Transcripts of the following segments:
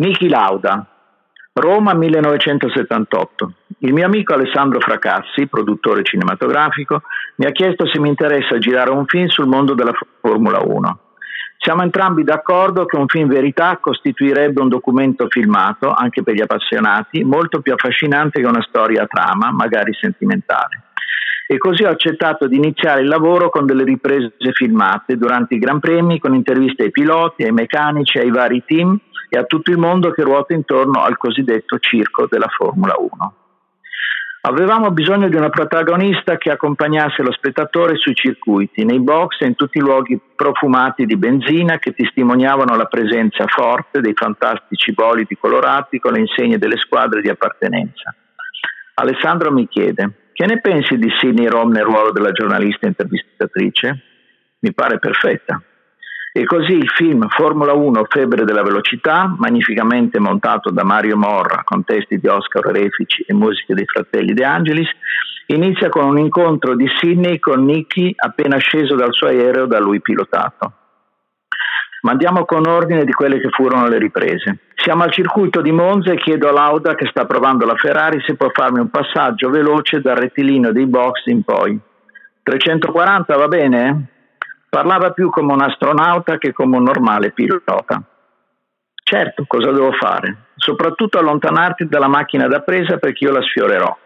Niki Lauda, Roma 1978. Il mio amico Alessandro Fracassi, produttore cinematografico, mi ha chiesto se mi interessa girare un film sul mondo della Formula 1. Siamo entrambi d'accordo che un film verità costituirebbe un documento filmato, anche per gli appassionati, molto più affascinante che una storia a trama, magari sentimentale e così ho accettato di iniziare il lavoro con delle riprese filmate durante i Gran Premi, con interviste ai piloti, ai meccanici, ai vari team e a tutto il mondo che ruota intorno al cosiddetto circo della Formula 1. Avevamo bisogno di una protagonista che accompagnasse lo spettatore sui circuiti, nei box e in tutti i luoghi profumati di benzina che testimoniavano la presenza forte dei fantastici bolidi colorati con le insegne delle squadre di appartenenza. Alessandro mi chiede, che ne pensi di Sidney Rom nel ruolo della giornalista intervistatrice? Mi pare perfetta. E così il film Formula 1 Febbre della velocità, magnificamente montato da Mario Morra con testi di Oscar Refici e musiche dei fratelli De Angelis, inizia con un incontro di Sidney con Nicky appena sceso dal suo aereo da lui pilotato. Ma andiamo con ordine di quelle che furono le riprese. Siamo al circuito di Monza e chiedo a Lauda, che sta provando la Ferrari, se può farmi un passaggio veloce dal rettilineo dei box in poi. 340 va bene? Parlava più come un astronauta che come un normale pilota. Certo, cosa devo fare? Soprattutto allontanarti dalla macchina da presa perché io la sfiorerò.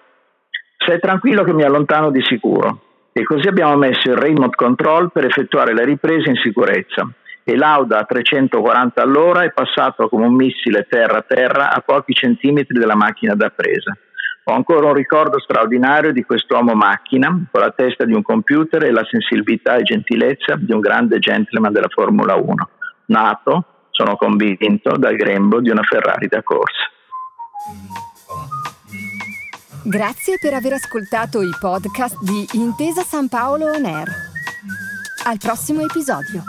Sei tranquillo che mi allontano di sicuro. E così abbiamo messo il remote control per effettuare la ripresa in sicurezza e Lauda a 340 all'ora è passato come un missile terra-terra a pochi centimetri dalla macchina da presa. Ho ancora un ricordo straordinario di quest'uomo macchina, con la testa di un computer e la sensibilità e gentilezza di un grande gentleman della Formula 1, nato, sono convinto, dal grembo di una Ferrari da corsa. Grazie per aver ascoltato i podcast di Intesa San Paolo On Air. Al prossimo episodio.